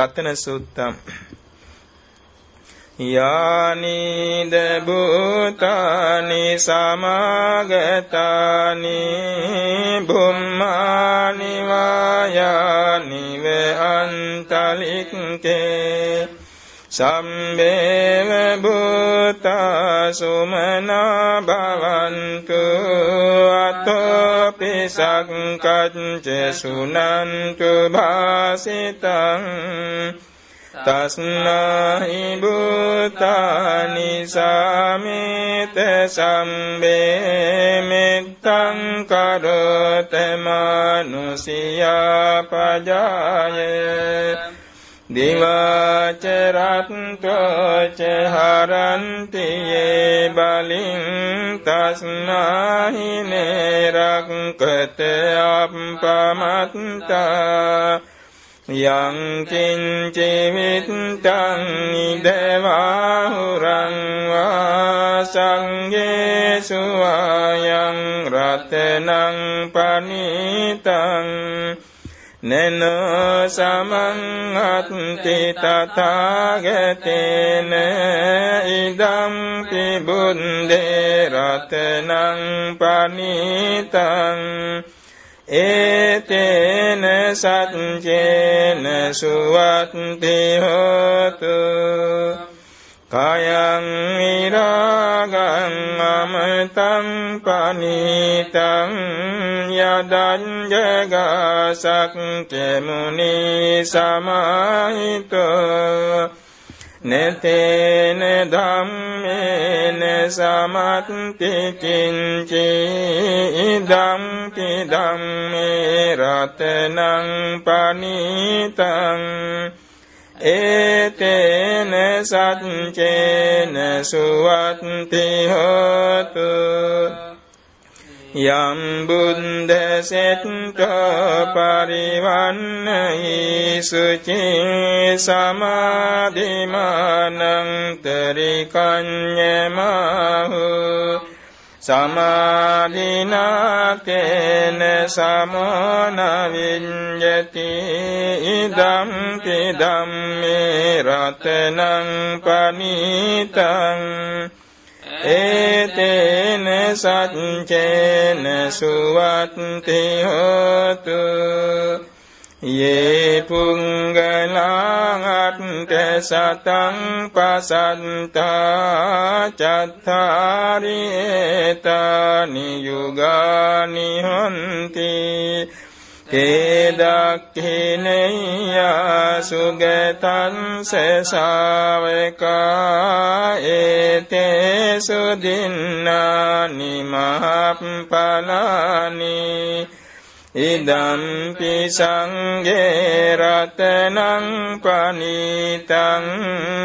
රතන සුත්තම්. යානිද භූතානි සමාගතානි බුම්මානි වායානි වේ අන්තලික්කේ. සම්බේව භූතා සුමනා භවන්තු අතෝපි සංකච්ච සුනන්තු භාසිතං තස්නාහි භූතානි සාමිත සම්බේ මෙත්තං කරොත මනුසියා පජායේ දිවාචරත්තෝච හරන්තියේ බලින් තස්නාහි නේරක්කත අප්පමත්තා යං කිංචිවිත්තං ඉදවාහුරං වා සංඝේසු ආයං රතනං පනිතං නන සමං අත්ති තථාගතේන ඉදම් පිබුන්දේ රතනං පනිතං ඒතේන සත්චේන සුවත්ති හෝතු කයං විරාගං අමතං පනිතං යදං ජගසක් කෙමුනි සමාහිතෝ නතේන ධම්මේන සමත්ති කිංචි ඉදම් පි ධම්මේ රතනං පනිතං ඒතේන සච්චේන සුවත්ති හෝතු. යම් බුද්ධ සෙට්ට පරිවන්නයි සුචි සමාධිමානං තරිකඤ්ඤමහු. සමාධිනාතේන සමෝන විඤ්ඤති ඉදම් පිදම්මේ රතනං පනිතං ඒතේන සච්චේන සුවත්ති හෝතු යේ පුංගලාං සතං පසන්තා චත්තාරි ඒතානි යුගානි හොන්ති තේදක්ඛිනේයා සුගතං සසාවකා ඒතේ සුදින්නානි මහප්පලානි ඉදම්පි සංඝේ රතනං පනිතං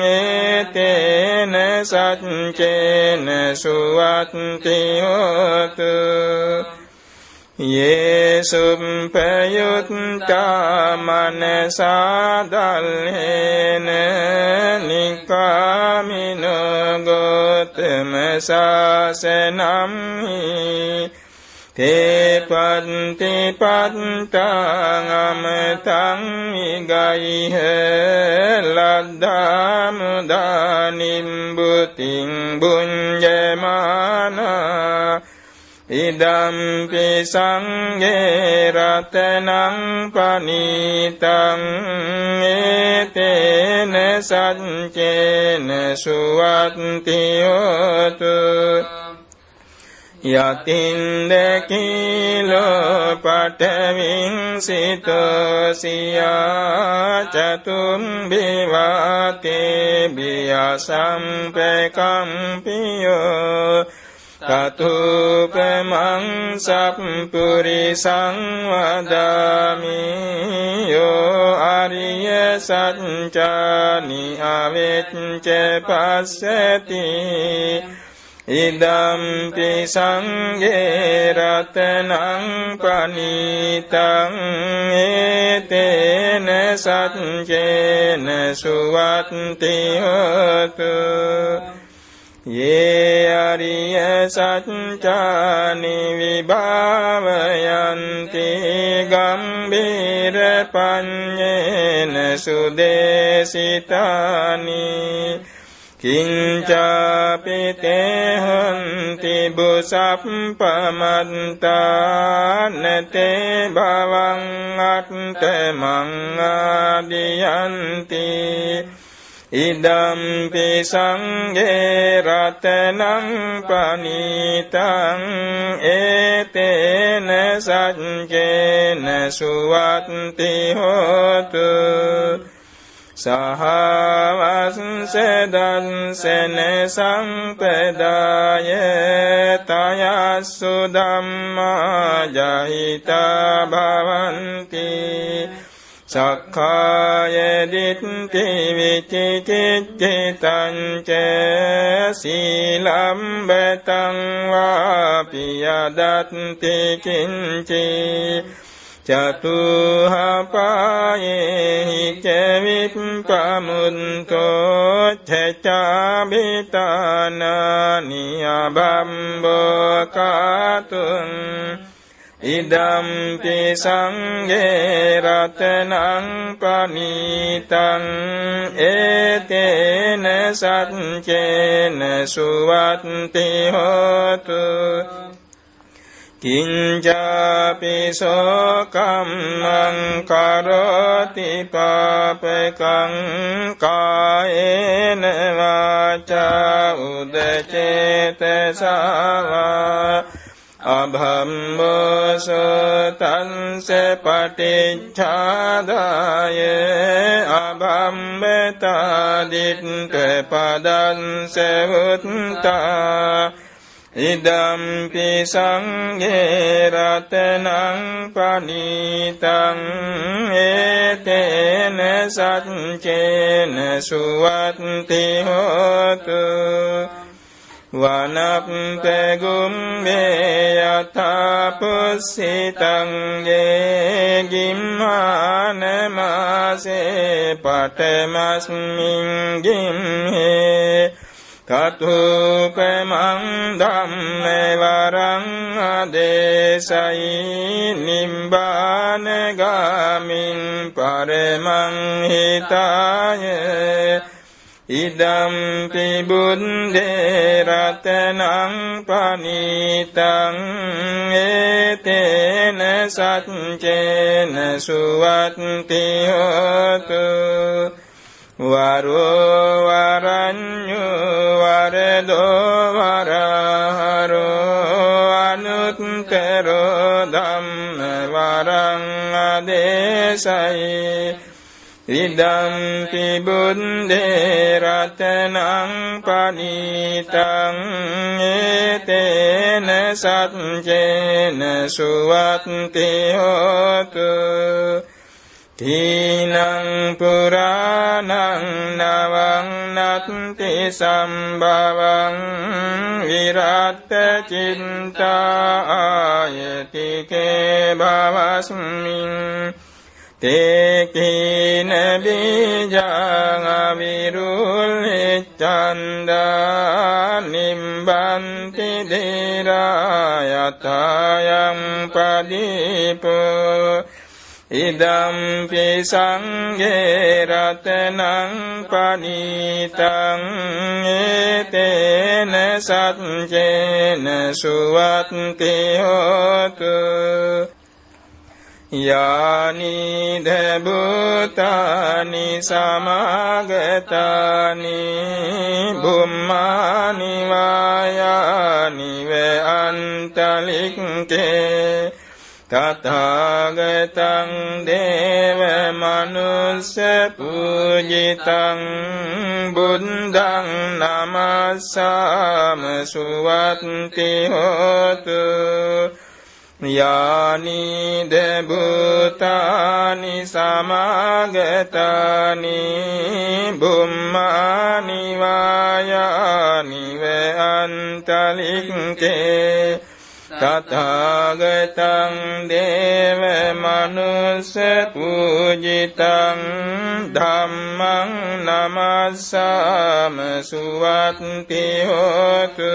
ඒතේන සච්චේන සුවත්ති හෝතු. යේසුම්පයුත්තා මනසාදල්හෙන නිකාමිනෝ ගෝතම සාසනම්හි. තේපන්ති පත්තාං අමතං විගයිහ ලද්දාමුදානිම්බුතින් බුඤ්ජමානා ඉදම්පි සංඝේ රතනං පනිතං ඒතේන සච්චේන සුවත්ති හෝතු යතින්ද කීලෝ පඨවින් සිතෝ සියා චතුම් බිවාතේ බිය සම්පකම්පියෝ තතුපමං සප්පුරිසං වදාමි යෝ ආරිය සත්‍යානි අවෙච්ච පස්සති ඉදම්පි සංගේ රතනං පනිතං ඒතේන සත්චේන සුවත්ති හොතු. යේ අරිය සත්‍යානි විභාවයන්ති ගම්බීර පඤ්ඤේන සුදේසිතානි. කිංචාපි තේහන්ති බුසප්පමන්තානතේ භවං අත්තමං ආදියන්ති ඉදම්පි සංගේ රතනං පනීතං ඒතේන සච්චේන සුවත්ති හෝතු සහවස්සදන්සන සංපදාය තයස්සු ධම්මා ජහිතා භවන්ති සක්කාය දිට්ඨි විචිකිච්ඡිතං ච සීලම්බතං වාපි යදත්ති කිංචේ චතුහපායෙහි චවිප්පමුන්තෝ චචාබිතානානි අබම්බෝකාතුන් ඉදම්පි සංගේ රතනං පනීතං ඒතේන සච්චේන සුවත්ති හෝතු කිංචාපි සෝකම්මං කරෝති පාපකං කායේන වාචා උදචේතසවා අභම්බෝසතන්ස පටිච්ඡාදාය අභම්බතාදිට්ඨ පදංස වුත්තා ඉදම්පි සංඝේ රතනං පනීතං ඒතේන සච්චේන සුවත්ති හෝතු වනප්පගුම් වේ යථාපුස්සිතං ගේ ගිම්මාන මාසේ පඨමස්මින් ගිම්හේ තතුපමං ධම්ම වරං අදේශයි නිම්බාන ගාමින් පරමං හිතාය. ඉදම් පිබුද්දේ රතනං පනීතං ඒතේන සච්චේන සුවත්ති හෝතු. වරෝ වරඤ්ඤු වරදෝ වරහරෝ අනුත්තරෝ ධම්ම වරං අදේශයි ඉදම්පි බුද්දේ රතනං පනීතං ඒතේන සච්චේන සුවත්ති හෝතු තීනං පුරාණං නවං නත්ති සම්භවං විරත්ත චින්තා ආයතිකේ භවස්මින් තේකීන බීජං අවිරුල්ලිච්ඡන්දා නිම්බන්ති දේරායතයං පදීපෝ ඉදම්පි සංගේ රතනං පනීතං ඒතේන සච්චේන සුවත්ති හෝතු යානි දබුතානි සමාගතානි බුම්මානි වායානි වේ අන්තලික්කේ තථාගතං දේව මනුස්ස පූජිතං බුද්ධං නමස්සාම සුවත්ති හෝතු යානි දෙබුතානි සමාගතානි බුම්මානි වායානි වේ අන්තලික්කේ තථාගතං දේව මනුස්ස පූජිතං ධම්මං නමස්සාම සුවත්ති හෝතු.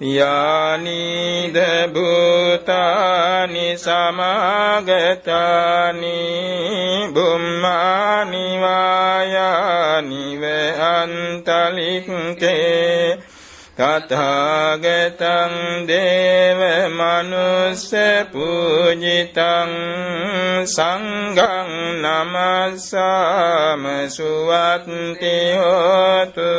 යානිද භූතානි සමාගතානි බුම්මානි වායානි වේ අන්තලික්කේ තථාගතං දේව මනුස්ස පූජිතං සංඝං නමස්සාම සුවත්ති හෝතු